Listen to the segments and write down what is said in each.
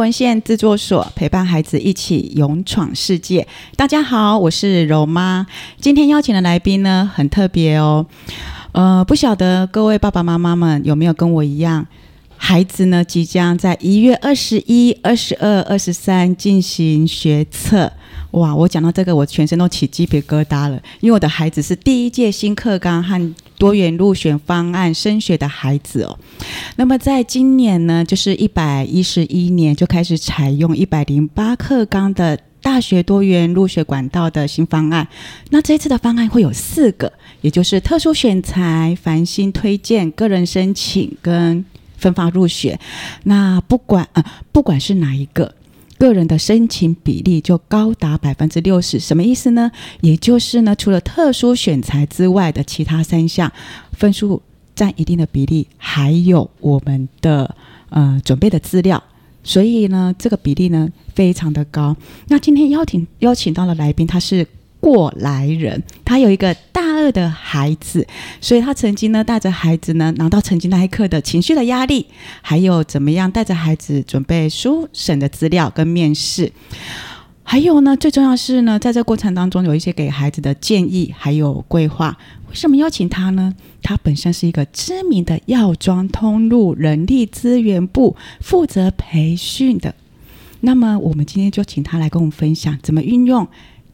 文献制作所，陪伴孩子一起勇闯世界。大家好，我是柔妈。今天邀请的来宾呢，很特别哦。呃，不晓得各位爸爸妈妈们有没有跟我一样，孩子呢即将在一月二十一、二十二、二十三进行学测。哇，我讲到这个，我全身都起鸡皮疙瘩了，因为我的孩子是第一届新课纲和多元入选方案升学的孩子哦。那么在今年呢，就是一百一十一年就开始采用一百零八课纲的大学多元入学管道的新方案。那这次的方案会有四个，也就是特殊选才、繁星推荐、个人申请跟分发入学。那不管呃，不管是哪一个。个人的申请比例就高达百分之六十，什么意思呢？也就是呢，除了特殊选材之外的其他三项分数占一定的比例，还有我们的呃准备的资料，所以呢，这个比例呢非常的高。那今天邀请邀请到了来宾，他是。过来人，他有一个大二的孩子，所以他曾经呢带着孩子呢拿到成绩那一刻的情绪的压力，还有怎么样带着孩子准备书审的资料跟面试，还有呢最重要是呢在这过程当中有一些给孩子的建议还有规划。为什么邀请他呢？他本身是一个知名的药妆通路人力资源部负责培训的，那么我们今天就请他来跟我们分享怎么运用。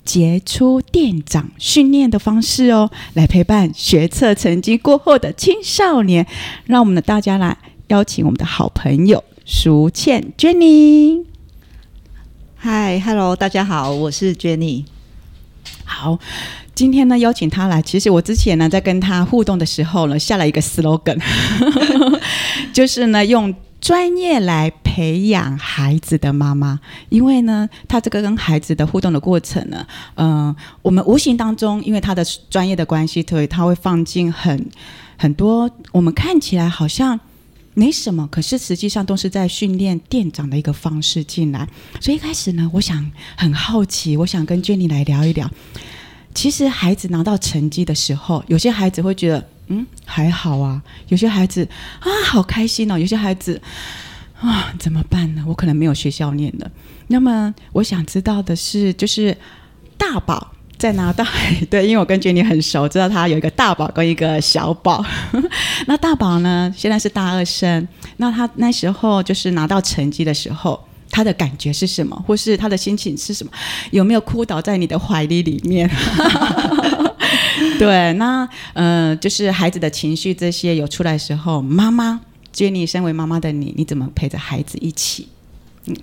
杰出店长训练的方式哦，来陪伴学测成绩过后的青少年。让我们的大家来邀请我们的好朋友淑倩 Jenny。嗨，Hello，大家好，我是 Jenny。好，今天呢邀请他来，其实我之前呢在跟他互动的时候呢下了一个 slogan，就是呢用。专业来培养孩子的妈妈，因为呢，他这个跟孩子的互动的过程呢，嗯、我们无形当中，因为他的专业的关系，所以他会放进很很多我们看起来好像没什么，可是实际上都是在训练店长的一个方式进来。所以一开始呢，我想很好奇，我想跟 Jenny 来聊一聊。其实孩子拿到成绩的时候，有些孩子会觉得。嗯，还好啊。有些孩子啊，好开心哦。有些孩子啊，怎么办呢？我可能没有学校念的。那么，我想知道的是，就是大宝在拿到对，因为我跟杰尼很熟，知道他有一个大宝跟一个小宝。那大宝呢，现在是大二生。那他那时候就是拿到成绩的时候，他的感觉是什么？或是他的心情是什么？有没有哭倒在你的怀里里面？对，那呃，就是孩子的情绪这些有出来的时候，妈妈，Jenny，身为妈妈的你，你怎么陪着孩子一起？嗯，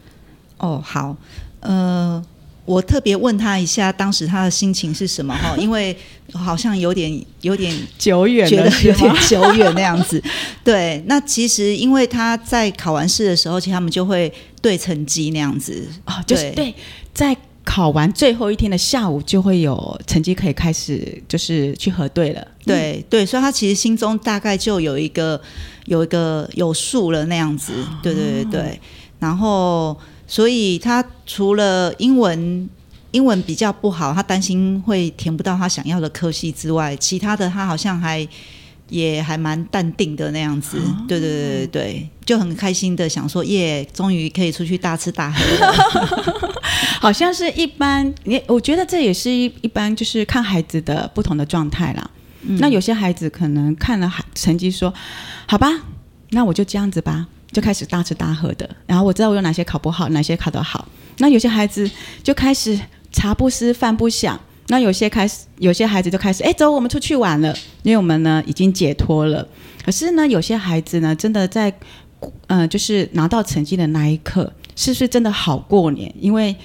哦，好，呃，我特别问他一下，当时他的心情是什么？哈，因为好像有点有点久远，觉得有点久远那样子。对，那其实因为他在考完试的时候，其实他们就会对成绩那样子啊、哦，就是对在。考完最后一天的下午，就会有成绩可以开始，就是去核对了。对、嗯、对，所以他其实心中大概就有一个有一个有数了那样子。对对对对。然后，所以他除了英文英文比较不好，他担心会填不到他想要的科系之外，其他的他好像还也还蛮淡定的那样子。对对对对对，就很开心的想说，耶，终于可以出去大吃大喝了。好像是一般，你我觉得这也是一一般，就是看孩子的不同的状态啦。那有些孩子可能看了成绩说，好吧，那我就这样子吧，就开始大吃大喝的。然后我知道我有哪些考不好，哪些考得好。那有些孩子就开始茶不思饭不想。那有些开始，有些孩子就开始，哎，走，我们出去玩了，因为我们呢已经解脱了。可是呢，有些孩子呢，真的在，嗯、就是拿到成绩的那一刻，是不是真的好过年？因为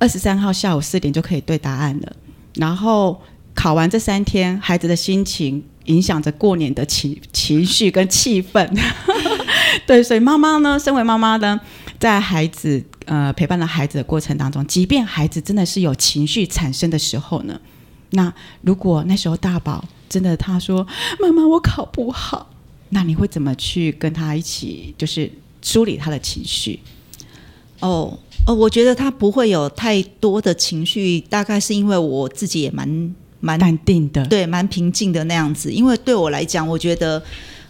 二十三号下午四点就可以对答案了，然后考完这三天，孩子的心情影响着过年的情情绪跟气氛。对，所以妈妈呢，身为妈妈呢，在孩子呃陪伴了孩子的过程当中，即便孩子真的是有情绪产生的时候呢，那如果那时候大宝真的他说妈妈我考不好，那你会怎么去跟他一起就是梳理他的情绪？哦。哦，我觉得他不会有太多的情绪，大概是因为我自己也蛮蛮淡定的，对，蛮平静的那样子。因为对我来讲，我觉得，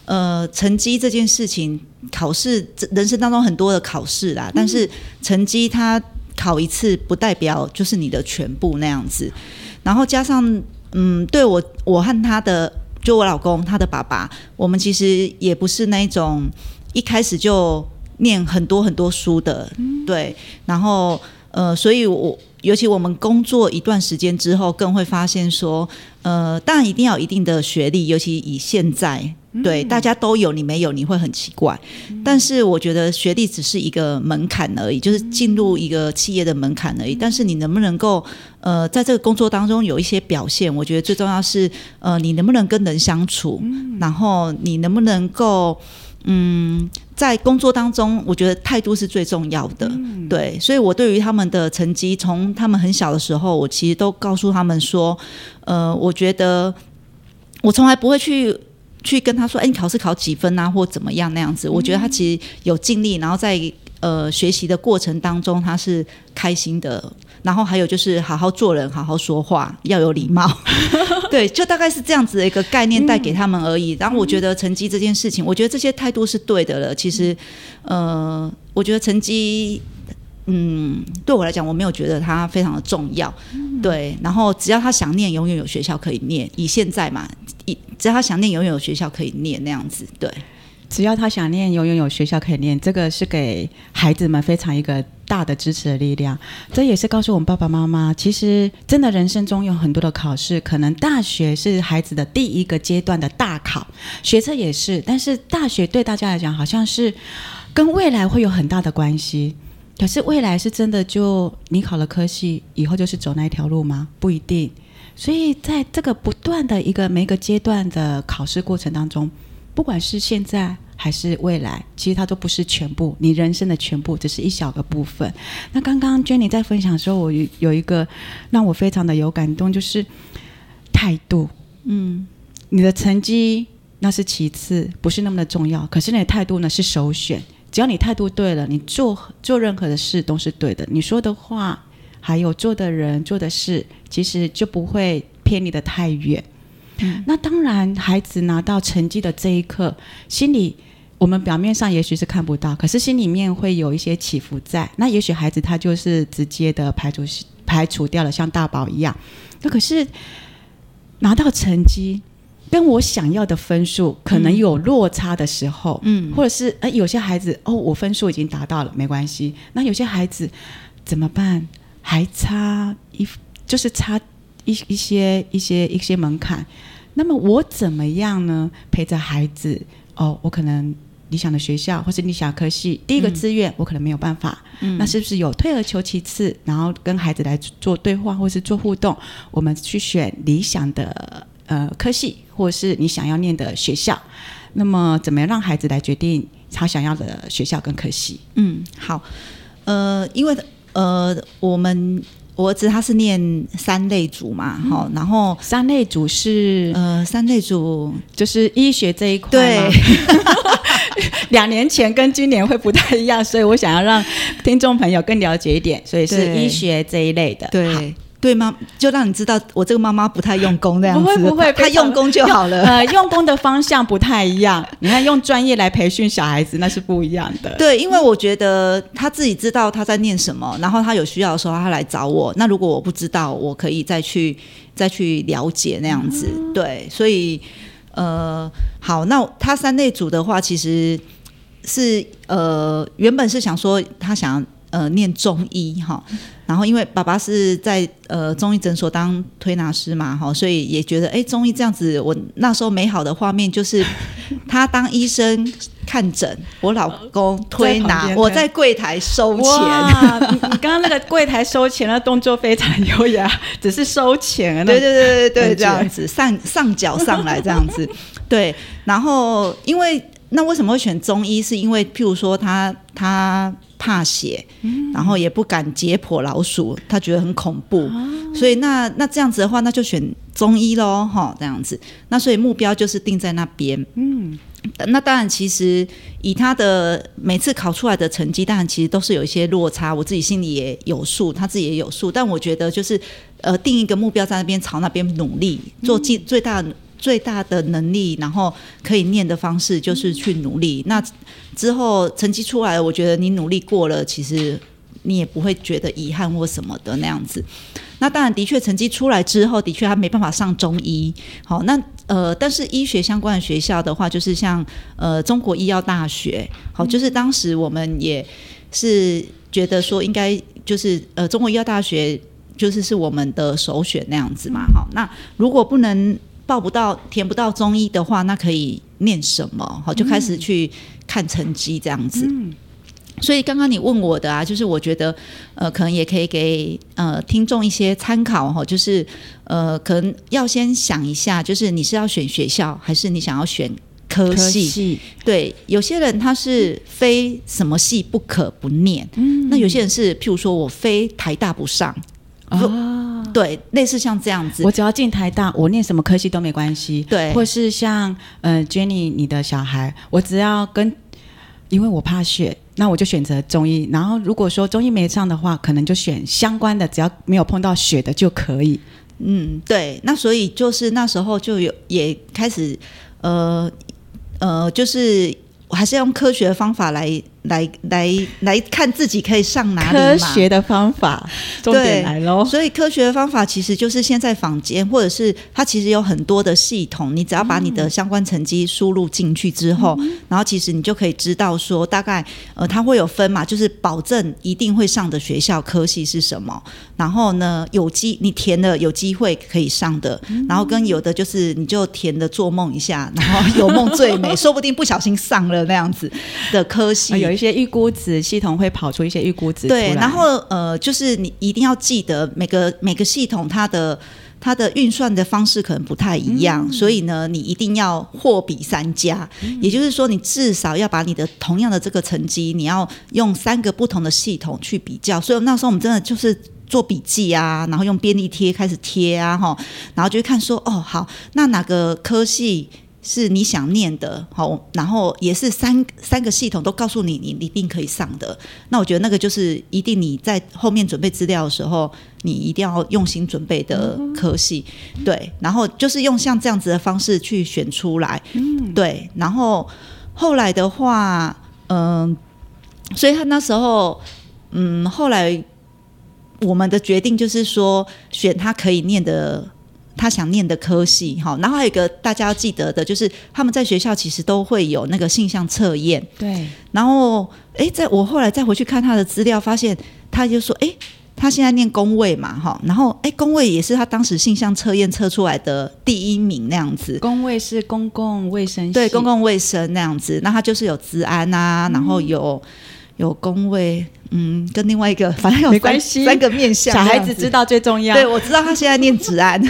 呃，成绩这件事情，考试人生当中很多的考试啦，但是成绩它考一次不代表就是你的全部那样子。然后加上，嗯，对我我和他的就我老公他的爸爸，我们其实也不是那种一开始就念很多很多书的，对。然后呃，所以我尤其我们工作一段时间之后，更会发现说，呃，当然一定要有一定的学历，尤其以现在。对，大家都有，你没有，你会很奇怪。但是我觉得学历只是一个门槛而已，就是进入一个企业的门槛而已。但是你能不能够呃，在这个工作当中有一些表现？我觉得最重要是呃，你能不能跟人相处，然后你能不能够嗯，在工作当中，我觉得态度是最重要的。对，所以我对于他们的成绩，从他们很小的时候，我其实都告诉他们说，呃，我觉得我从来不会去。去跟他说：“哎，你考试考几分啊？或怎么样那样子？”我觉得他其实有尽力，然后在呃学习的过程当中，他是开心的。然后还有就是好好做人，好好说话，要有礼貌。对，就大概是这样子的一个概念带给他们而已。然后我觉得成绩这件事情，我觉得这些态度是对的了。其实，呃，我觉得成绩。嗯，对我来讲，我没有觉得它非常的重要，嗯、对。然后只要他想念，永远有学校可以念。以现在嘛，以只要他想念，永远有学校可以念那样子。对，只要他想念，永远有学校可以念。这个是给孩子们非常一个大的支持的力量。这也是告诉我们爸爸妈妈，其实真的人生中有很多的考试，可能大学是孩子的第一个阶段的大考，学测也是。但是大学对大家来讲，好像是跟未来会有很大的关系。可是未来是真的就你考了科系以后就是走那一条路吗？不一定。所以在这个不断的一个每一个阶段的考试过程当中，不管是现在还是未来，其实它都不是全部，你人生的全部只是一小个部分。那刚刚 Jenny 在分享的时候，我有一个让我非常的有感动，就是态度。嗯，你的成绩那是其次，不是那么的重要。可是你的态度呢是首选。只要你态度对了，你做做任何的事都是对的。你说的话，还有做的人做的事，其实就不会偏离的太远。嗯，那当然，孩子拿到成绩的这一刻，心里我们表面上也许是看不到，可是心里面会有一些起伏在。那也许孩子他就是直接的排除排除掉了，像大宝一样。那可是拿到成绩。跟我想要的分数可能有落差的时候，嗯，或者是呃，有些孩子哦，我分数已经达到了，没关系。那有些孩子怎么办？还差一，就是差一一些一些一些门槛。那么我怎么样呢？陪着孩子哦，我可能理想的学校或是理想科系，第一个志愿我可能没有办法。嗯，那是不是有退而求其次，然后跟孩子来做对话或是做互动？我们去选理想的。呃，科系或是你想要念的学校，那么怎么样让孩子来决定他想要的学校跟科系？嗯，好，呃，因为呃，我们我儿子他是念三类组嘛，好、嗯，然后三类组是呃，三类组就是医学这一块，对，两年前跟今年会不太一样，所以我想要让听众朋友更了解一点，所以是医学这一类的，对。对吗？就让你知道我这个妈妈不太用功这样子，不会不会，她用功就好了。呃，用功的方向不太一样。你看，用专业来培训小孩子，那是不一样的。对，因为我觉得他自己知道他在念什么，然后他有需要的时候他来找我。那如果我不知道，我可以再去再去了解那样子。嗯、对，所以呃，好，那他三类组的话，其实是呃，原本是想说他想要呃念中医哈。然后，因为爸爸是在呃中医诊所当推拿师嘛，哈，所以也觉得哎，中医这样子，我那时候美好的画面就是他当医生看诊，我老公推拿，在我在柜台收钱。你 你刚刚那个柜台收钱的动作非常优雅，只是收钱，对对对对对，这样子上上脚上来这样子，对。然后，因为那为什么会选中医？是因为譬如说他他。怕血，然后也不敢解剖老鼠，他觉得很恐怖，哦、所以那那这样子的话，那就选中医喽，哈，这样子。那所以目标就是定在那边。嗯，那当然，其实以他的每次考出来的成绩，当然其实都是有一些落差，我自己心里也有数，他自己也有数。但我觉得就是呃，定一个目标在那边，朝那边努力，做尽最大的。最大的能力，然后可以念的方式就是去努力。那之后成绩出来了，我觉得你努力过了，其实你也不会觉得遗憾或什么的那样子。那当然，的确成绩出来之后，的确他没办法上中医。好，那呃，但是医学相关的学校的话，就是像呃中国医药大学，好，就是当时我们也是觉得说应该就是呃中国医药大学就是是我们的首选那样子嘛。好，那如果不能。报不到，填不到中医的话，那可以念什么？好，就开始去看成绩这样子。嗯、所以刚刚你问我的啊，就是我觉得呃，可能也可以给呃听众一些参考哈，就是呃，可能要先想一下，就是你是要选学校，还是你想要选科系？科系对，有些人他是非什么系不可不念，嗯、那有些人是譬如说我非台大不上。哦，对，类似像这样子，我只要进台大，我念什么科系都没关系。对，或是像呃，Jenny，你的小孩，我只要跟，因为我怕血，那我就选择中医。然后如果说中医没上的话，可能就选相关的，只要没有碰到血的就可以。嗯，对，那所以就是那时候就有也开始，呃呃，就是我还是用科学的方法来。来来来看自己可以上哪里嘛？科学的方法，重点来喽。所以科学的方法其实就是现在坊间，或者是它其实有很多的系统，你只要把你的相关成绩输入进去之后，嗯、然后其实你就可以知道说大概呃它会有分嘛，就是保证一定会上的学校科系是什么，然后呢有机你填了有机会可以上的，然后跟有的就是你就填的做梦一下，然后有梦最美，说不定不小心上了那样子的科系。有一些预估值系统会跑出一些预估值，对，然后呃，就是你一定要记得每个每个系统它的它的运算的方式可能不太一样，嗯、所以呢，你一定要货比三家，嗯、也就是说，你至少要把你的同样的这个成绩，你要用三个不同的系统去比较。所以那时候我们真的就是做笔记啊，然后用便利贴开始贴啊，哈，然后就看说，哦，好，那哪个科系？是你想念的，好，然后也是三三个系统都告诉你，你一定可以上的。那我觉得那个就是一定你在后面准备资料的时候，你一定要用心准备的科系，嗯、对。然后就是用像这样子的方式去选出来，嗯，对。然后后来的话，嗯，所以他那时候，嗯，后来我们的决定就是说，选他可以念的。他想念的科系，哈，然后还有一个大家要记得的，就是他们在学校其实都会有那个性向测验，对。然后，哎，在我后来再回去看他的资料，发现他就说，哎，他现在念工卫嘛，哈，然后，哎，工卫也是他当时性向测验测出来的第一名那样子。工卫是公共卫生系，对，公共卫生那样子。那他就是有治安啊，然后有。有工卫，嗯，跟另外一个反正有没关系，三个面向，小孩子知道最重要。对，我知道他现在念子安，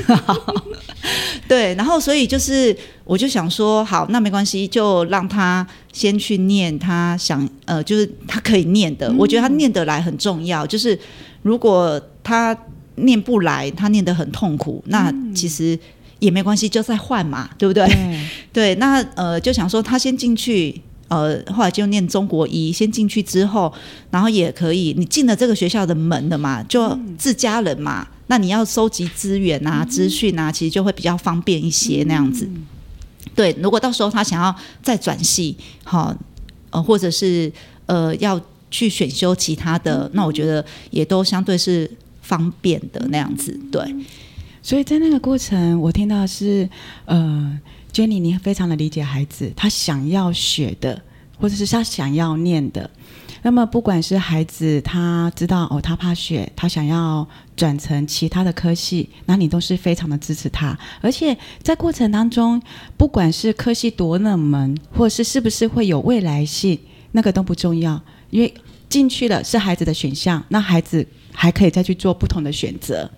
对，然后所以就是，我就想说，好，那没关系，就让他先去念他想，呃，就是他可以念的。嗯、我觉得他念得来很重要，就是如果他念不来，他念得很痛苦，那其实也没关系，就再换嘛，对不对？对，对，那呃，就想说他先进去。呃，后来就念中国医，先进去之后，然后也可以，你进了这个学校的门了嘛，就自家人嘛，嗯、那你要收集资源啊、资讯啊，其实就会比较方便一些那样子。嗯、对，如果到时候他想要再转系，好，呃，或者是呃要去选修其他的，嗯、那我觉得也都相对是方便的那样子。对，所以在那个过程，我听到是呃。Jenny，你非常的理解孩子他想要学的，或者是他想要念的。那么，不管是孩子他知道哦，他怕血，他想要转成其他的科系，那你都是非常的支持他。而且在过程当中，不管是科系多冷门，或者是是不是会有未来性，那个都不重要，因为进去了是孩子的选项，那孩子还可以再去做不同的选择。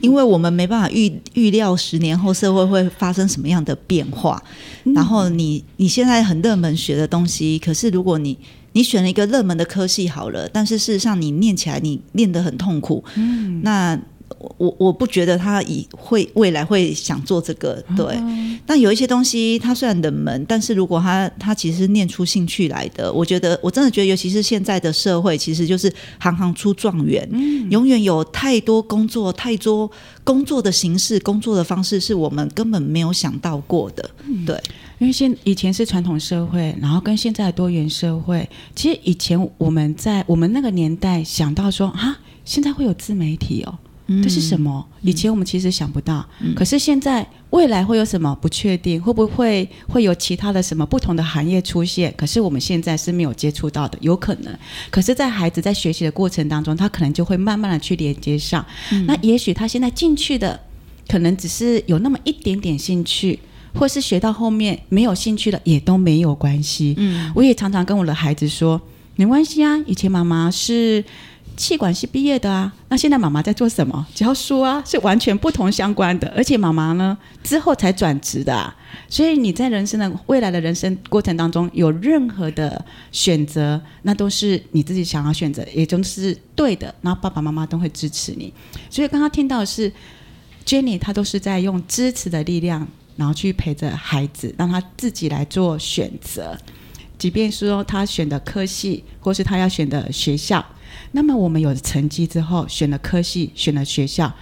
因为我们没办法预预料十年后社会会发生什么样的变化，嗯、然后你你现在很热门学的东西，可是如果你你选了一个热门的科系好了，但是事实上你念起来你念得很痛苦，嗯，那我我不觉得他以会未来会想做这个，对。嗯、但有一些东西，他虽然冷门，但是如果他他其实念出兴趣来的，我觉得我真的觉得，尤其是现在的社会，其实就是行行出状元，嗯、永远有太多工作，太多工作的形式、工作的方式，是我们根本没有想到过的，对。因为现以前是传统社会，然后跟现在的多元社会，其实以前我们在我们那个年代想到说啊，现在会有自媒体哦。这是什么？以前我们其实想不到，嗯、可是现在未来会有什么？不确定，会不会会有其他的什么不同的行业出现？可是我们现在是没有接触到的，有可能。可是，在孩子在学习的过程当中，他可能就会慢慢的去连接上。嗯、那也许他现在进去的，可能只是有那么一点点兴趣，或是学到后面没有兴趣了，也都没有关系。嗯，我也常常跟我的孩子说，没关系啊，以前妈妈是。气管系毕业的啊，那现在妈妈在做什么？教书啊，是完全不同相关的。而且妈妈呢，之后才转职的啊，所以你在人生的未来的人生过程当中，有任何的选择，那都是你自己想要选择，也就是对的。然后爸爸妈妈都会支持你。所以刚刚听到的是 Jenny，她都是在用支持的力量，然后去陪着孩子，让他自己来做选择。即便说他选的科系，或是他要选的学校。那么我们有了成绩之后，选了科系，选了学校，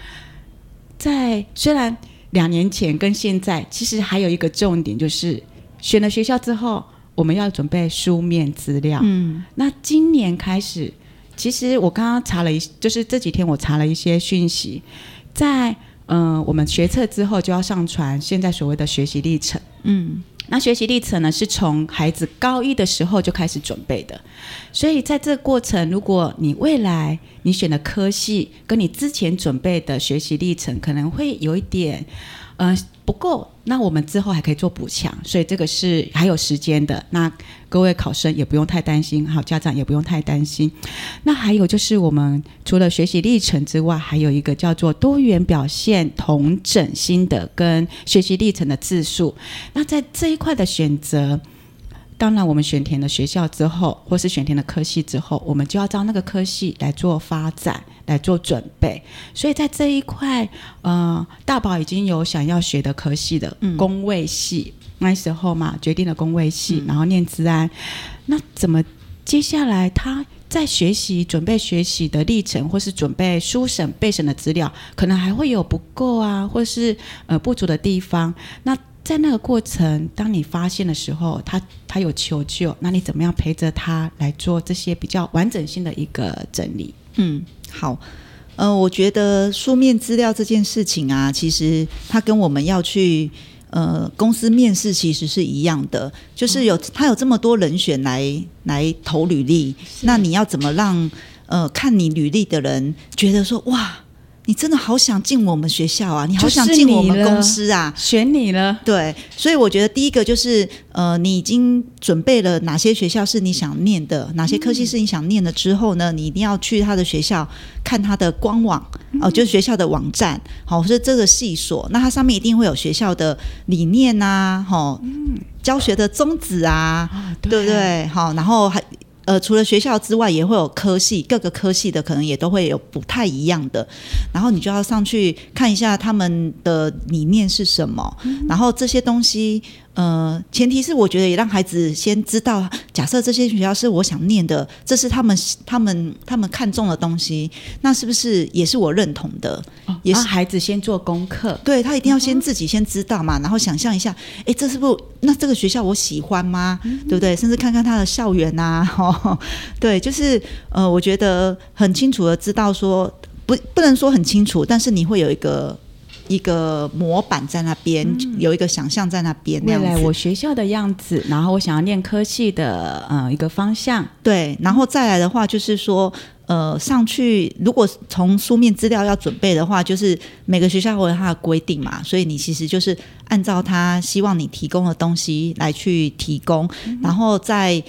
在虽然两年前跟现在，其实还有一个重点，就是选了学校之后，我们要准备书面资料。嗯，那今年开始，其实我刚刚查了一，就是这几天我查了一些讯息，在嗯、呃，我们学测之后就要上传现在所谓的学习历程。嗯。那学习历程呢，是从孩子高一的时候就开始准备的，所以在这个过程，如果你未来你选的科系跟你之前准备的学习历程可能会有一点，呃。不够，那我们之后还可以做补强，所以这个是还有时间的。那各位考生也不用太担心，好，家长也不用太担心。那还有就是，我们除了学习历程之外，还有一个叫做多元表现同整心得跟学习历程的字数。那在这一块的选择。当然，我们选填了学校之后，或是选填了科系之后，我们就要照那个科系来做发展，来做准备。所以在这一块，呃，大宝已经有想要学的科系的工位系，嗯、那时候嘛，决定了工位系，嗯、然后念资安。那怎么接下来他在学习、准备学习的历程，或是准备书审、备审的资料，可能还会有不够啊，或是呃不足的地方。那在那个过程，当你发现的时候，他他有求救，那你怎么样陪着他来做这些比较完整性的一个整理？嗯，好，呃，我觉得书面资料这件事情啊，其实它跟我们要去呃公司面试其实是一样的，就是有他有这么多人选来来投履历，那你要怎么让呃看你履历的人觉得说哇？你真的好想进我们学校啊！你好想进我们公司啊！选你了，对，所以我觉得第一个就是，呃，你已经准备了哪些学校是你想念的，哪些科系是你想念的之后呢，你一定要去他的学校看他的官网哦、呃，就是学校的网站，好，或者这个系所，那它上面一定会有学校的理念呐、啊，好，教学的宗旨啊，对，对不对？好，然后还。呃，除了学校之外，也会有科系，各个科系的可能也都会有不太一样的。然后你就要上去看一下他们的理念是什么，嗯、然后这些东西。呃，前提是我觉得也让孩子先知道，假设这些学校是我想念的，这是他们他们他们看中的东西，那是不是也是我认同的？哦、也是孩子先做功课，对，他一定要先自己先知道嘛，嗯、然后想象一下，哎，这是不是那这个学校我喜欢吗？嗯、对不对？甚至看看他的校园啊，哦、对，就是呃，我觉得很清楚的知道说，不不能说很清楚，但是你会有一个。一个模板在那边，嗯、有一个想象在那边。未来我学校的样子，然后我想要念科系的，呃，一个方向。对，然后再来的话，就是说，呃，上去如果从书面资料要准备的话，就是每个学校会有它的规定嘛，所以你其实就是按照他希望你提供的东西来去提供，嗯、然后在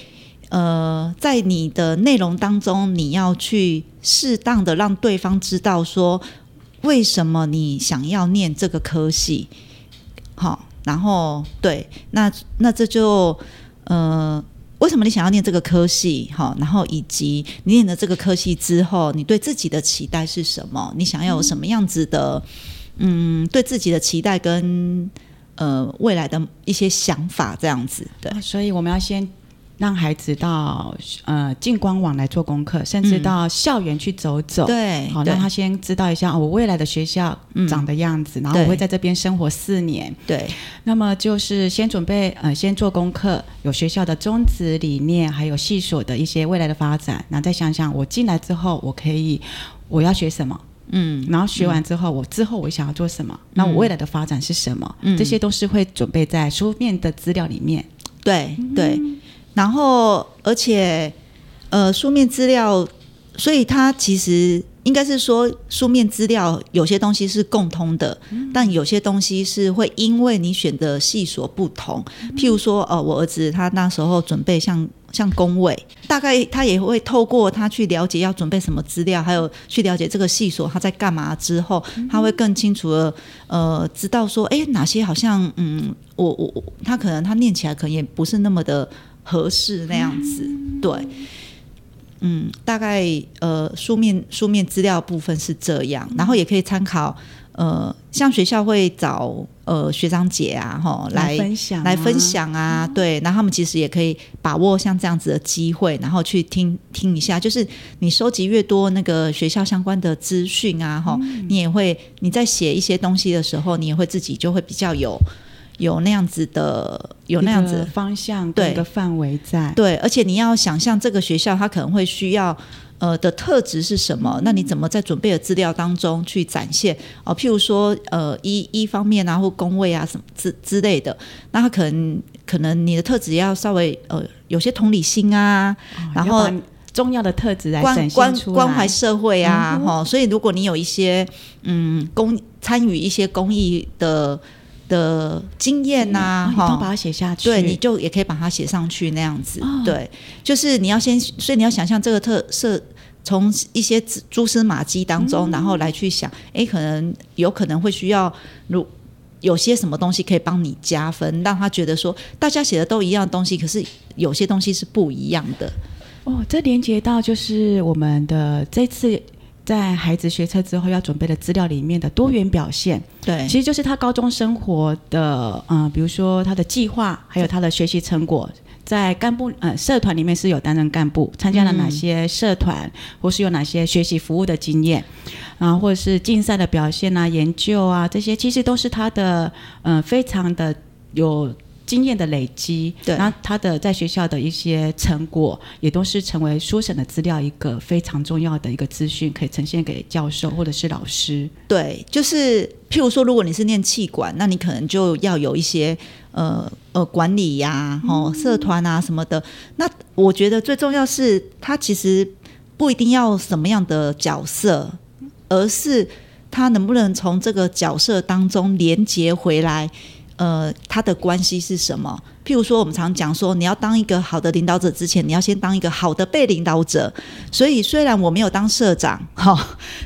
呃，在你的内容当中，你要去适当的让对方知道说。为什么你想要念这个科系？好，然后对，那那这就呃，为什么你想要念这个科系？好，然后以及你念了这个科系之后，你对自己的期待是什么？你想要有什么样子的，嗯，对自己的期待跟呃未来的一些想法这样子。对，所以我们要先。让孩子到呃进官网来做功课，甚至到校园去走走，嗯、对，好让他先知道一下、哦、我未来的学校长的样子，嗯、然后我会在这边生活四年，对。那么就是先准备呃先做功课，有学校的宗旨理念，还有系所的一些未来的发展，然后再想想我进来之后我可以我要学什么，嗯，然后学完之后、嗯、我之后我想要做什么，那、嗯、我未来的发展是什么，嗯，这些都是会准备在书面的资料里面，对对。嗯然后，而且，呃，书面资料，所以它其实应该是说，书面资料有些东西是共通的，嗯、但有些东西是会因为你选的系所不同。嗯、譬如说，哦、呃，我儿子他那时候准备像像工位，大概他也会透过他去了解要准备什么资料，还有去了解这个系所他在干嘛之后，他会更清楚的呃知道说，哎，哪些好像嗯，我我他可能他念起来可能也不是那么的。合适那样子，嗯、对，嗯，大概呃书面书面资料部分是这样，然后也可以参考呃，像学校会找呃学长姐啊，哈，来分享来分享啊，嗯、对，然后他们其实也可以把握像这样子的机会，然后去听听一下，就是你收集越多那个学校相关的资讯啊，哈、嗯，你也会你在写一些东西的时候，你也会自己就会比较有。有那样子的，有那样子的方向，对，一个范围在，对，而且你要想象这个学校它可能会需要呃的特质是什么，那你怎么在准备的资料当中去展现哦？譬如说呃一一方面啊，或工位啊什么之之类的，那他可能可能你的特质要稍微呃有些同理心啊，哦、然后重要的特质来展现关关怀社会啊，哈、嗯，所以如果你有一些嗯公参与一些公益的。的经验呐、啊，哈、嗯，哦、把它写下去，对，你就也可以把它写上去那样子，哦、对，就是你要先，所以你要想象这个特色，从一些蛛丝马迹当中，嗯、然后来去想，哎，可能有可能会需要，如有些什么东西可以帮你加分，让他觉得说，大家写的都一样的东西，可是有些东西是不一样的。哦，这连接到就是我们的这次。在孩子学车之后要准备的资料里面的多元表现，对，其实就是他高中生活的，嗯、呃，比如说他的计划，还有他的学习成果，在干部呃社团里面是有担任干部，参加了哪些社团，嗯、或是有哪些学习服务的经验，啊，或者是竞赛的表现啊，研究啊，这些其实都是他的，嗯、呃，非常的有。经验的累积，对，那他的在学校的一些成果，也都是成为书审的资料一个非常重要的一个资讯，可以呈现给教授或者是老师。对，就是譬如说，如果你是念气管，那你可能就要有一些呃呃管理呀、啊、哦社团啊什么的。那我觉得最重要是，他其实不一定要什么样的角色，而是他能不能从这个角色当中连接回来。呃，他的关系是什么？譬如说，我们常讲说，你要当一个好的领导者之前，你要先当一个好的被领导者。所以，虽然我没有当社长，哈、哦，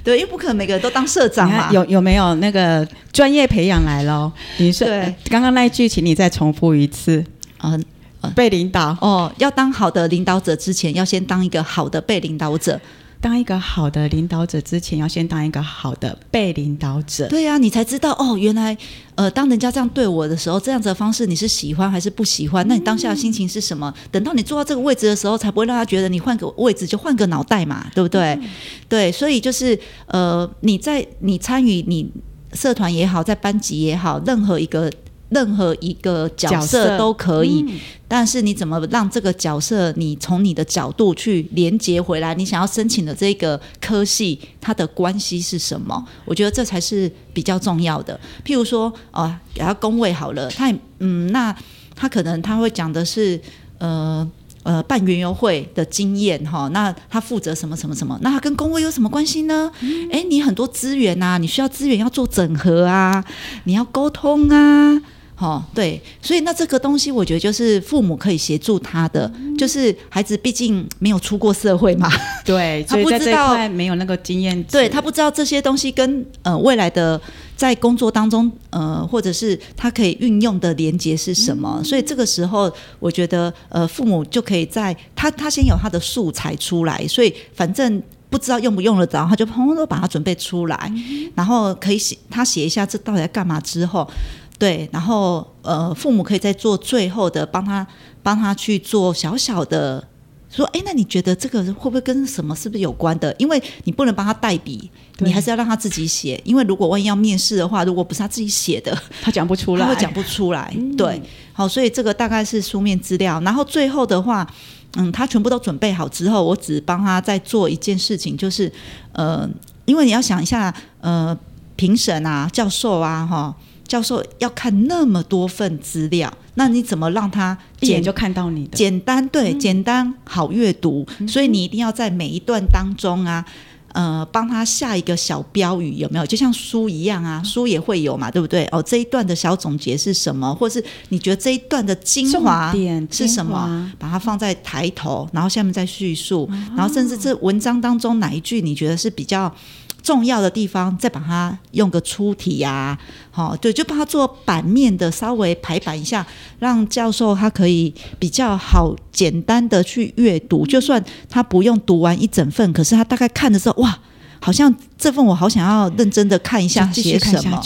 对，因为不可能每个人都当社长嘛。有有没有那个专业培养来喽？你说，对，刚刚那一句，请你再重复一次。嗯、呃，被领导哦，要当好的领导者之前，要先当一个好的被领导者。当一个好的领导者之前，要先当一个好的被领导者。对呀、啊，你才知道哦，原来呃，当人家这样对我的时候，这样子的方式你是喜欢还是不喜欢？那你当下的心情是什么？等到你坐到这个位置的时候，才不会让他觉得你换个位置就换个脑袋嘛，对不对？嗯、对，所以就是呃，你在你参与你社团也好，在班级也好，任何一个。任何一个角色都可以，嗯、但是你怎么让这个角色，你从你的角度去连接回来？你想要申请的这个科系，它的关系是什么？我觉得这才是比较重要的。譬如说，哦，给他工位好了，他嗯，那他可能他会讲的是，呃呃，办园游会的经验哈，那他负责什么什么什么？那他跟工位有什么关系呢？嗯、诶，你很多资源啊，你需要资源要做整合啊，你要沟通啊。哦，对，所以那这个东西，我觉得就是父母可以协助他的，嗯、就是孩子毕竟没有出过社会嘛，对，他不知道没有那个经验，对他不知道这些东西跟呃未来的在工作当中，呃，或者是他可以运用的连接是什么？嗯、所以这个时候，我觉得，呃，父母就可以在他他先有他的素材出来，所以反正不知道用不用得着，他就通通都把它准备出来，嗯、然后可以写他写一下这到底在干嘛之后，对，然后呃，父母可以再做最后的帮他帮他去做小小的。说，哎，那你觉得这个会不会跟什么是不是有关的？因为你不能帮他代笔，你还是要让他自己写。因为如果万一要面试的话，如果不是他自己写的，他讲不出来，他会讲不出来。嗯、对，好，所以这个大概是书面资料。然后最后的话，嗯，他全部都准备好之后，我只帮他再做一件事情，就是，呃，因为你要想一下，呃，评审啊，教授啊，哈。教授要看那么多份资料，那你怎么让他一眼就看到你的？简单对，嗯、简单好阅读，嗯、所以你一定要在每一段当中啊，呃，帮他下一个小标语，有没有？就像书一样啊，书也会有嘛，对不对？哦，这一段的小总结是什么？或是你觉得这一段的精华点是什么？把它放在抬头，然后下面再叙述，哦、然后甚至这文章当中哪一句你觉得是比较重要的地方，再把它用个粗体呀、啊，好，对，就把它做版面的稍微排版一下，让教授他可以比较好简单的去阅读，就算他不用读完一整份，可是他大概看的时候，哇，好像这份我好想要认真的看一下写什么，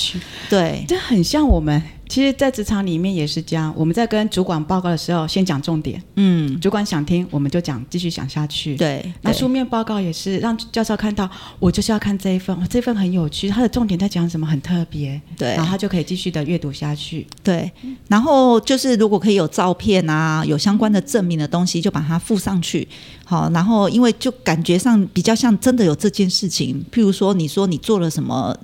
对，这很像我们。其实，在职场里面也是这样。我们在跟主管报告的时候，先讲重点。嗯，主管想听，我们就讲，继续讲下去。对，那书面报告也是让教授看到，我就是要看这一份，这份很有趣，它的重点在讲什么，很特别。对，然后他就可以继续的阅读下去。对，然后就是如果可以有照片啊，有相关的证明的东西，就把它附上去。好，然后因为就感觉上比较像真的有这件事情。譬如说，你说你做了什么。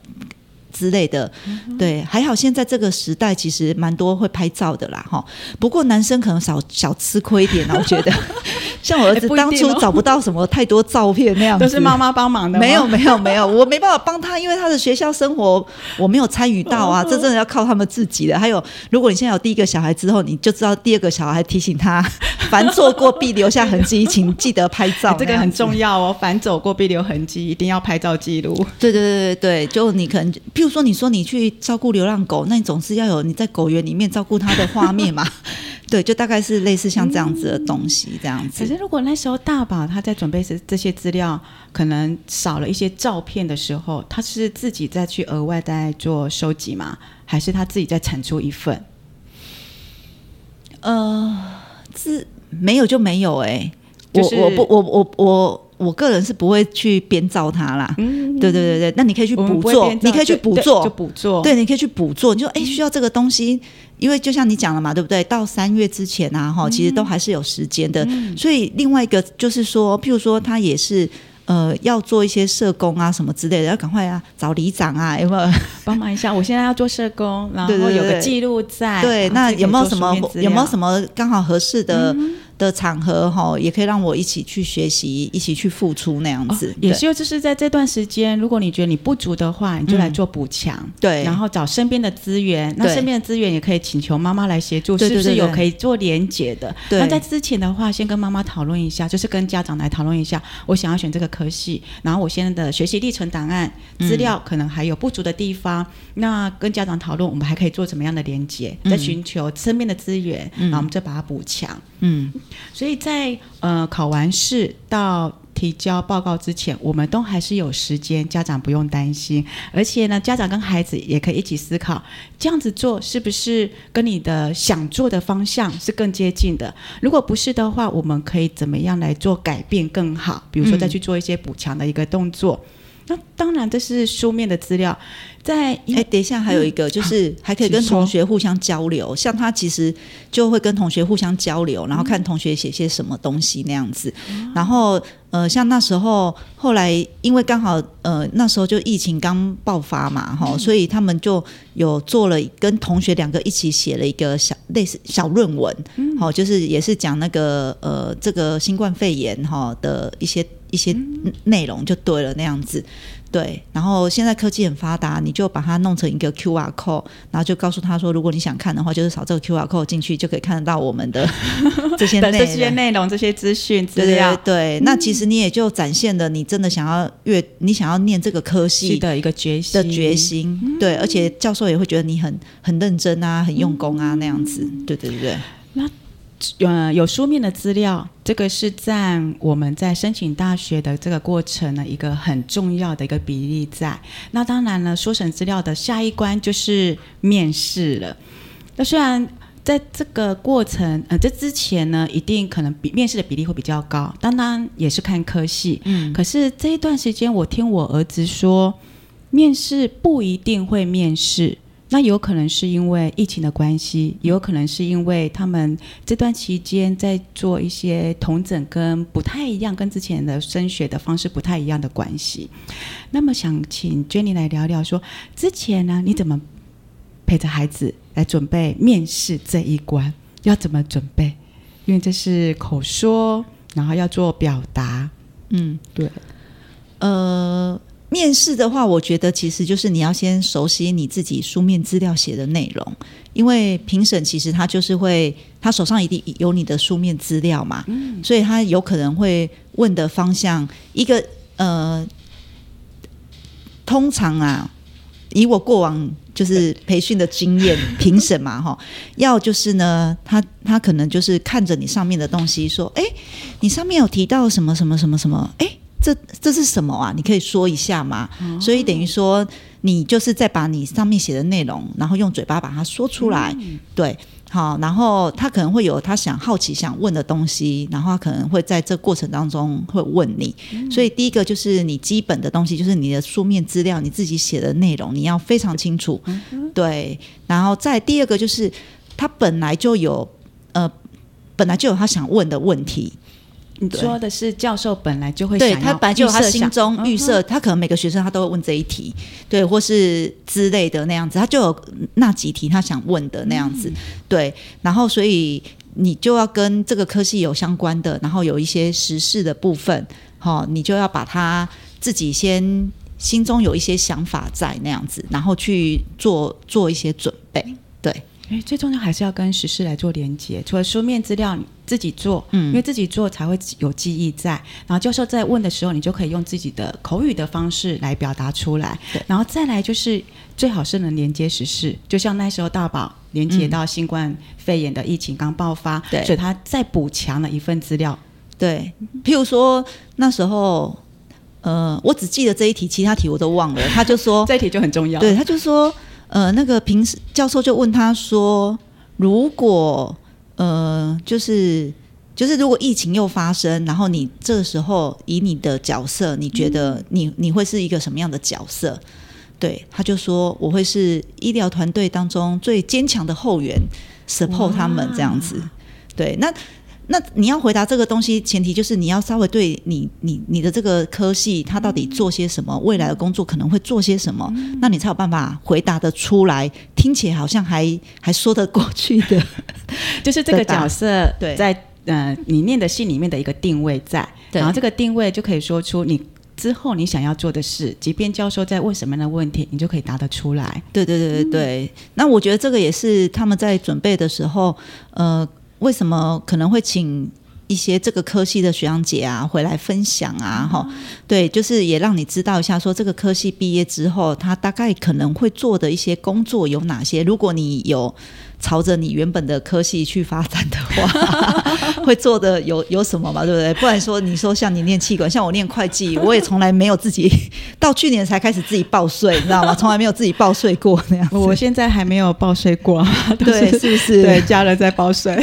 之类的，对，还好现在这个时代其实蛮多会拍照的啦，哈。不过男生可能少少吃亏一点，我觉得。像我儿子当初找不到什么太多照片那样子，都是妈妈帮忙的。没有没有没有，我没办法帮他，因为他的学校生活我没有参与到啊，这真的要靠他们自己的。还有，如果你现在有第一个小孩之后，你就知道第二个小孩提醒他，凡做过必留下痕迹，请记得拍照，这个很重要哦。凡走过必留痕迹，一定要拍照记录。对对对对对，就你可能，譬如说你说你去照顾流浪狗，那你总是要有你在狗园里面照顾它的画面嘛。对，就大概是类似像这样子的东西，嗯、这样子。可是如果那时候大宝他在准备这这些资料，可能少了一些照片的时候，他是自己再去额外再做收集吗？还是他自己再产出一份？呃，自没有就没有哎、欸，就是、我我不我我我我个人是不会去编造它啦。嗯，对对对对，那你可以去补做，你可以去补做，就补做。对，你可以去补做。你就哎，需要这个东西。因为就像你讲了嘛，对不对？到三月之前啊，哈，其实都还是有时间的。嗯、所以另外一个就是说，譬如说他也是呃要做一些社工啊什么之类的，要赶快啊找里长啊，有没有帮忙一下？我现在要做社工，然后有个记录在。对，对，对，对，那有没有什么有没有什么刚好合适的？嗯的场合哈，也可以让我一起去学习，一起去付出那样子。哦、也是，就是在这段时间，如果你觉得你不足的话，你就来做补强、嗯。对，然后找身边的资源，那身边的资源也可以请求妈妈来协助，是不是有可以做连结的？对。那在之前的话，先跟妈妈讨论一下，就是跟家长来讨论一下，我想要选这个科系，然后我现在的学习历程档案资料可能还有不足的地方，嗯、那跟家长讨论，我们还可以做怎么样的连结？再寻求身边的资源，嗯、然后我们再把它补强。嗯。所以在呃考完试到提交报告之前，我们都还是有时间，家长不用担心。而且呢，家长跟孩子也可以一起思考，这样子做是不是跟你的想做的方向是更接近的？如果不是的话，我们可以怎么样来做改变更好？比如说再去做一些补强的一个动作。那当然，这是书面的资料。在哎，等一下，还有一个、嗯、就是还可以跟同学互相交流。像他其实就会跟同学互相交流，然后看同学写些什么东西那样子。嗯、然后呃，像那时候后来因为刚好呃那时候就疫情刚爆发嘛，哈、嗯，所以他们就有做了跟同学两个一起写了一个小类似小论文，好、嗯，就是也是讲那个呃这个新冠肺炎哈的一些。一些内容就对了，那样子，对，然后现在科技很发达，你就把它弄成一个 QR code，然后就告诉他说，如果你想看的话，就是扫这个 QR code 进去就可以看得到我们的 这些内这些内容、这些资讯资料。对，对，对，那其实你也就展现了你真的想要阅，你想要念这个科系的一个决心的决心。对，而且教授也会觉得你很很认真啊，很用功啊那样子。对对对对。那呃，有书面的资料，这个是占我们在申请大学的这个过程呢，一个很重要的一个比例在。那当然了，书审资料的下一关就是面试了。那虽然在这个过程，呃，这之前呢，一定可能比面试的比例会比较高，当然也是看科系。嗯。可是这一段时间，我听我儿子说，面试不一定会面试。那有可能是因为疫情的关系，也有可能是因为他们这段期间在做一些同整，跟不太一样，跟之前的升学的方式不太一样的关系。那么想请 Jenny 来聊聊说，说之前呢，你怎么陪着孩子来准备面试这一关？要怎么准备？因为这是口说，然后要做表达。嗯，对，呃。面试的话，我觉得其实就是你要先熟悉你自己书面资料写的内容，因为评审其实他就是会，他手上一定有你的书面资料嘛，嗯，所以他有可能会问的方向一个呃，通常啊，以我过往就是培训的经验，评审嘛哈，要就是呢，他他可能就是看着你上面的东西说，哎，你上面有提到什么什么什么什么，哎。这这是什么啊？你可以说一下吗？哦、所以等于说，你就是在把你上面写的内容，然后用嘴巴把它说出来。嗯、对，好，然后他可能会有他想好奇想问的东西，然后他可能会在这过程当中会问你。嗯、所以第一个就是你基本的东西，就是你的书面资料，你自己写的内容，你要非常清楚。嗯、对，然后再第二个就是他本来就有呃，本来就有他想问的问题。你说的是教授本来就会对他本来就有他心中预设，他可能每个学生他都会问这一题，对，或是之类的那样子，他就有那几题他想问的那样子，对，然后所以你就要跟这个科系有相关的，然后有一些时事的部分，哈，你就要把他自己先心中有一些想法在那样子，然后去做做一些准备，对。哎，最重要还是要跟时事来做连接。除了书面资料你自己做，嗯，因为自己做才会有记忆在。然后教授在问的时候，你就可以用自己的口语的方式来表达出来。对，然后再来就是最好是能连接时事，就像那时候大宝连接到新冠肺炎的疫情刚爆发，对、嗯，所以他再补强了一份资料。对，譬如说那时候，呃，我只记得这一题，其他题我都忘了。他就说 这一题就很重要。对，他就说。呃，那个平时教授就问他说：“如果呃，就是就是如果疫情又发生，然后你这时候以你的角色，你觉得你你会是一个什么样的角色？”对，他就说：“我会是医疗团队当中最坚强的后援，support 他们这样子。”对，那。那你要回答这个东西，前提就是你要稍微对你、你、你的这个科系，它到底做些什么，未来的工作可能会做些什么，那你才有办法回答得出来，听起来好像还还说得过去的，就是这个角色在呃你念的信里面的一个定位在，然后这个定位就可以说出你之后你想要做的事，即便教授在问什么样的问题，你就可以答得出来。对对对对对，那我觉得这个也是他们在准备的时候，呃。为什么可能会请一些这个科系的学长姐啊回来分享啊？哈、嗯，对，就是也让你知道一下，说这个科系毕业之后，他大概可能会做的一些工作有哪些。如果你有朝着你原本的科系去发展的话，会做的有有什么嘛？对不对？不然说你说像你念气管，像我念会计，我也从来没有自己到去年才开始自己报税，你知道吗？从来没有自己报税过那样子。我现在还没有报税过，对，是不是？对，家人在报税。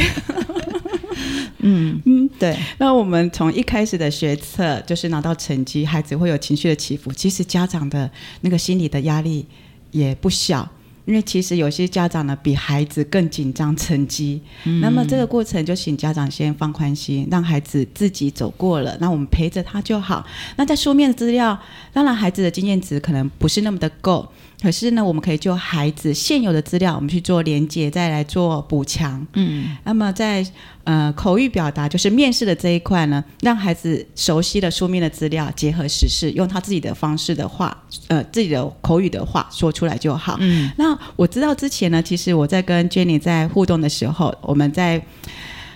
嗯嗯，对。那我们从一开始的学测就是拿到成绩，孩子会有情绪的起伏。其实家长的那个心理的压力也不小，因为其实有些家长呢比孩子更紧张成绩。嗯、那么这个过程就请家长先放宽心，让孩子自己走过了，那我们陪着他就好。那在书面资料，当然孩子的经验值可能不是那么的够。可是呢，我们可以就孩子现有的资料，我们去做连接，再来做补强。嗯，那么在呃口语表达，就是面试的这一块呢，让孩子熟悉了书面的资料，结合实事，用他自己的方式的话，呃，自己的口语的话说出来就好。嗯，那我知道之前呢，其实我在跟 Jenny 在互动的时候，我们在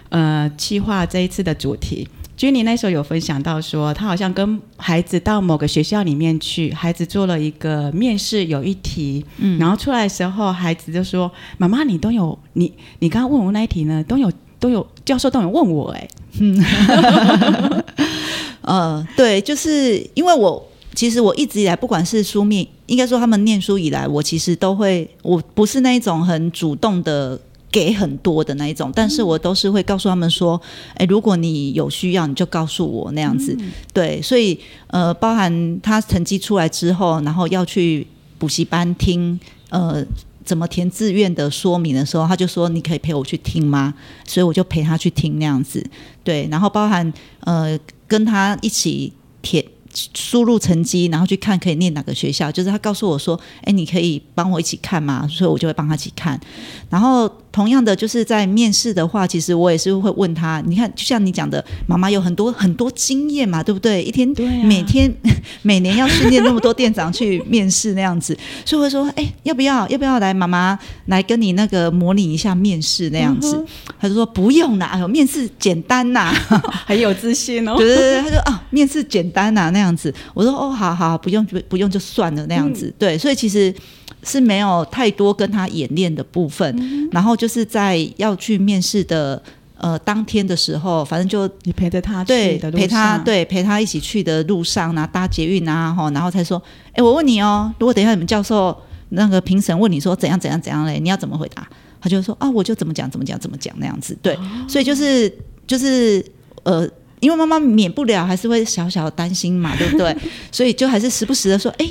呃计划这一次的主题。Jenny 那时候有分享到说，他好像跟孩子到某个学校里面去，孩子做了一个面试，有一题，嗯，然后出来的时候，孩子就说：“妈妈，你都有你，你刚刚问我那一题呢，都有都有教授都有问我，哎，嗯，呃，对，就是因为我其实我一直以来，不管是书面，应该说他们念书以来，我其实都会，我不是那一种很主动的。”给很多的那一种，但是我都是会告诉他们说，哎，如果你有需要，你就告诉我那样子。嗯、对，所以呃，包含他成绩出来之后，然后要去补习班听呃怎么填志愿的说明的时候，他就说你可以陪我去听吗？所以我就陪他去听那样子。对，然后包含呃跟他一起填。输入成绩，然后去看可以念哪个学校。就是他告诉我说：“哎，你可以帮我一起看吗？”所以我就会帮他一起看。然后同样的，就是在面试的话，其实我也是会问他。你看，就像你讲的，妈妈有很多很多经验嘛，对不对？一天每天 每年要训练那么多店长去面试那样子，所以我说：“哎，要不要要不要来？妈妈来跟你那个模拟一下面试那样子。嗯”他就说：“不用啦，哎呦，面试简单呐，很有自信哦。”对对对，他说：“啊，面试简单呐，那样。”子，我说哦，好好，不用不不用就算了那样子，嗯、对，所以其实是没有太多跟他演练的部分，嗯、然后就是在要去面试的呃当天的时候，反正就你陪着他对陪他对陪他一起去的路上啊，搭捷运啊，哈，然后才说，哎，我问你哦，如果等一下你们教授那个评审问你说怎样怎样怎样嘞，你要怎么回答？他就说啊，我就怎么讲怎么讲怎么讲那样子，对，哦、所以就是就是呃。因为妈妈免不了还是会小小担心嘛，对不对？所以就还是时不时的说：“哎，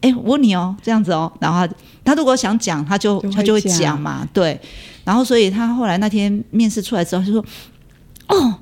哎，我问你哦，这样子哦。”然后他，如果想讲，他就，就他就会讲嘛，对。然后，所以他后来那天面试出来之后，他就说：“哦。”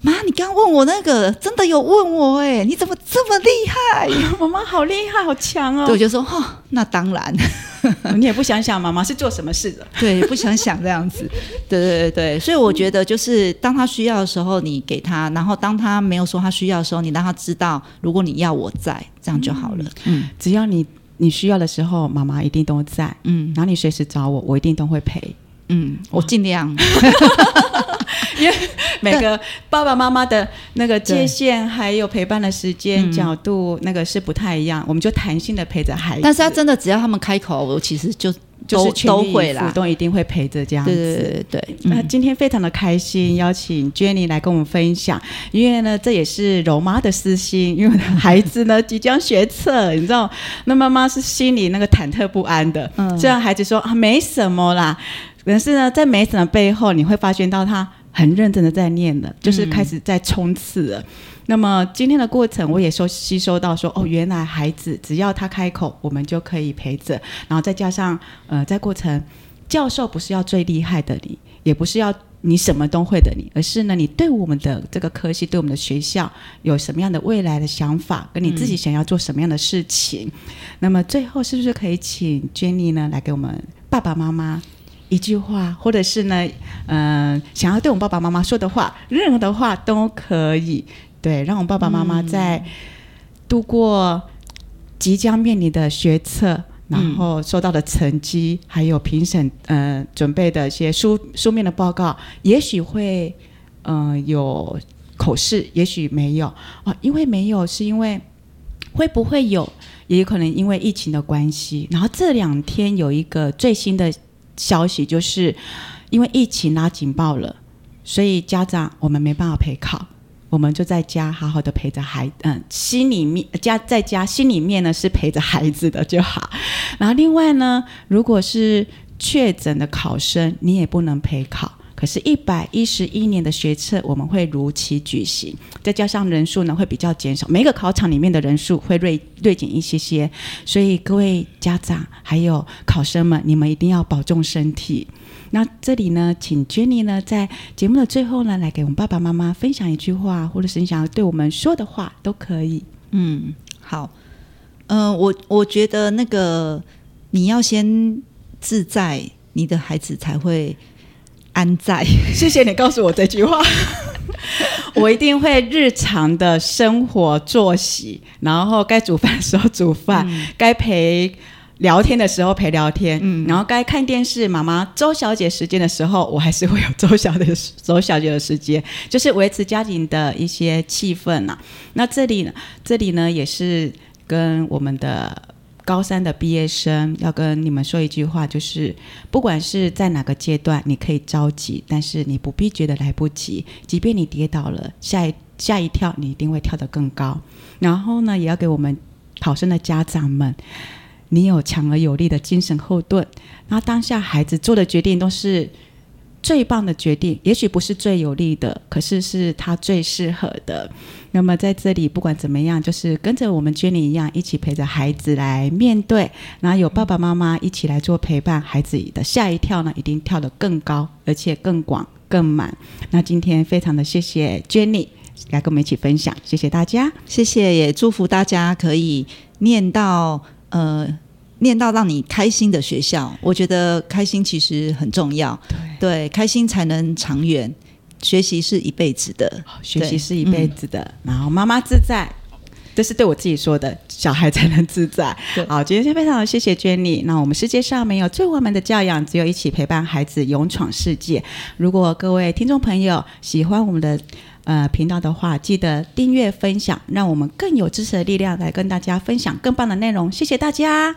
妈，你刚问我那个，真的有问我哎，你怎么这么厉害？妈妈好厉害，好强哦！对，我就说哈、哦，那当然，你也不想想妈妈是做什么事的？对，不想想这样子。对对对对，所以我觉得就是当他需要的时候，你给他；然后当他没有说他需要的时候，你让他知道，如果你要我在，这样就好了。嗯，只要你你需要的时候，妈妈一定都在。嗯，然后你随时找我，我一定都会陪。嗯，我尽量。因为每个爸爸妈妈的那个界限，还有陪伴的时间角度，那个是不太一样。我们就弹性的陪着孩子。但是他真的只要他们开口，我其实就就是都会啦，都一定会陪着这样子。对对对。那今天非常的开心，邀请 Jenny 来跟我们分享，因为呢，这也是柔妈的私心，因为孩子呢即将学测，你知道，那妈妈是心里那个忐忑不安的。嗯。虽然孩子说啊没什么啦，可是呢，在没什么背后，你会发现到他。很认真的在念了，就是开始在冲刺了。嗯、那么今天的过程，我也收吸收到说，哦，原来孩子只要他开口，我们就可以陪着。然后再加上，呃，在过程，教授不是要最厉害的你，也不是要你什么都会的你，而是呢，你对我们的这个科系，对我们的学校有什么样的未来的想法，跟你自己想要做什么样的事情。嗯、那么最后，是不是可以请 Jenny 呢，来给我们爸爸妈妈？一句话，或者是呢，嗯、呃，想要对我们爸爸妈妈说的话，任何的话都可以。对，让我们爸爸妈妈在度过即将面临的学测，嗯、然后收到的成绩，还有评审呃准备的一些书书面的报告，也许会嗯、呃、有口试，也许没有啊，因为没有是因为会不会有，也有可能因为疫情的关系。然后这两天有一个最新的。消息就是，因为疫情拉警报了，所以家长我们没办法陪考，我们就在家好好的陪着孩，嗯，心里面家在家心里面呢是陪着孩子的就好。然后另外呢，如果是确诊的考生，你也不能陪考。可是，一百一十一年的学测我们会如期举行，再加上人数呢会比较减少，每个考场里面的人数会锐锐减一些些，所以各位家长还有考生们，你们一定要保重身体。那这里呢，请 Jenny 呢在节目的最后呢，来给我们爸爸妈妈分享一句话，或者是你想要对我们说的话都可以。嗯，好。嗯、呃，我我觉得那个你要先自在，你的孩子才会安在。谢谢你告诉我这句话，我一定会日常的生活作息，然后该煮饭的时候煮饭，嗯、该陪。聊天的时候陪聊天，嗯，然后该看电视，妈妈周小姐时间的时候，我还是会有周小姐周小姐的时间，就是维持家庭的一些气氛呐、啊。那这里呢，这里呢也是跟我们的高三的毕业生要跟你们说一句话，就是不管是在哪个阶段，你可以着急，但是你不必觉得来不及。即便你跌倒了，下一下一跳你一定会跳得更高。然后呢，也要给我们考生的家长们。你有强而有力的精神后盾，那当下孩子做的决定都是最棒的决定，也许不是最有利的，可是是他最适合的。那么在这里，不管怎么样，就是跟着我们 Jenny 一样，一起陪着孩子来面对，然后有爸爸妈妈一起来做陪伴，孩子的下一跳呢，一定跳得更高，而且更广、更满。那今天非常的谢谢 Jenny 来跟我们一起分享，谢谢大家，谢谢，也祝福大家可以念到。呃，念到让你开心的学校，我觉得开心其实很重要。对，对，开心才能长远。学习是一辈子的，学习是一辈子的。嗯、然后妈妈自在，这是对我自己说的，小孩才能自在。好，今天非常谢谢 Jenny。那我们世界上没有最完美的教养，只有一起陪伴孩子勇闯世界。如果各位听众朋友喜欢我们的。呃，频道的话，记得订阅分享，让我们更有支持的力量来跟大家分享更棒的内容。谢谢大家。